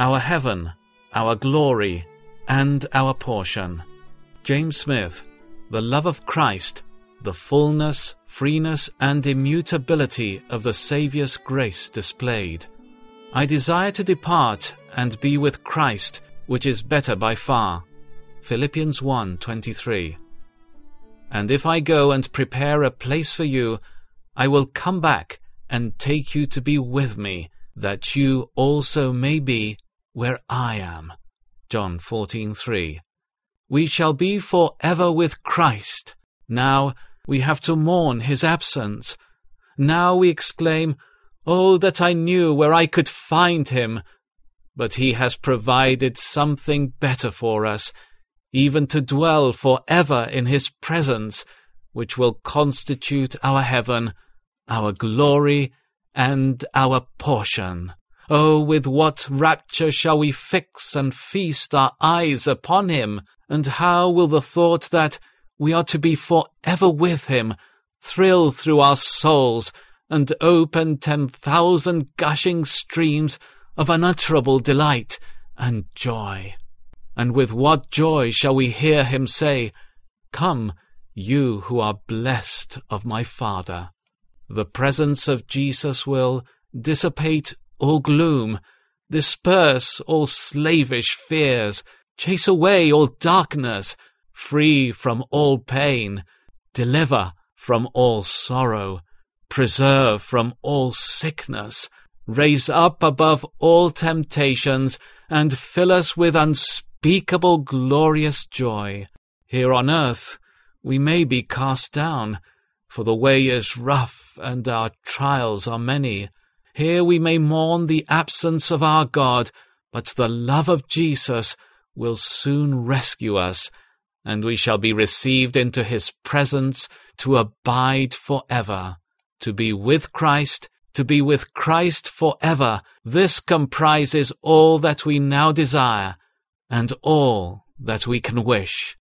our heaven, our glory, and our portion. James Smith, the love of Christ, the fullness, freeness, and immutability of the Saviour's grace displayed. I desire to depart and be with Christ, which is better by far. Philippians 1:23. And if I go and prepare a place for you, I will come back and take you to be with me, that you also may be where I am. John 14:3. We shall be forever with Christ. Now we have to mourn his absence. Now we exclaim, Oh, that I knew where I could find him! But he has provided something better for us, even to dwell for ever in his presence, which will constitute our heaven, our glory, and our portion. Oh, with what rapture shall we fix and feast our eyes upon him, and how will the thought that we are to be for ever with him thrill through our souls and open ten thousand gushing streams of unutterable delight and joy. And with what joy shall we hear him say, Come, you who are blessed of my Father. The presence of Jesus will dissipate all gloom, disperse all slavish fears, chase away all darkness, free from all pain, deliver from all sorrow, preserve from all sickness, raise up above all temptations, and fill us with unspeakable glorious joy. Here on earth we may be cast down, for the way is rough and our trials are many. Here we may mourn the absence of our God, but the love of Jesus will soon rescue us, and we shall be received into his presence to abide for ever. To be with Christ, to be with Christ for ever, this comprises all that we now desire, and all that we can wish.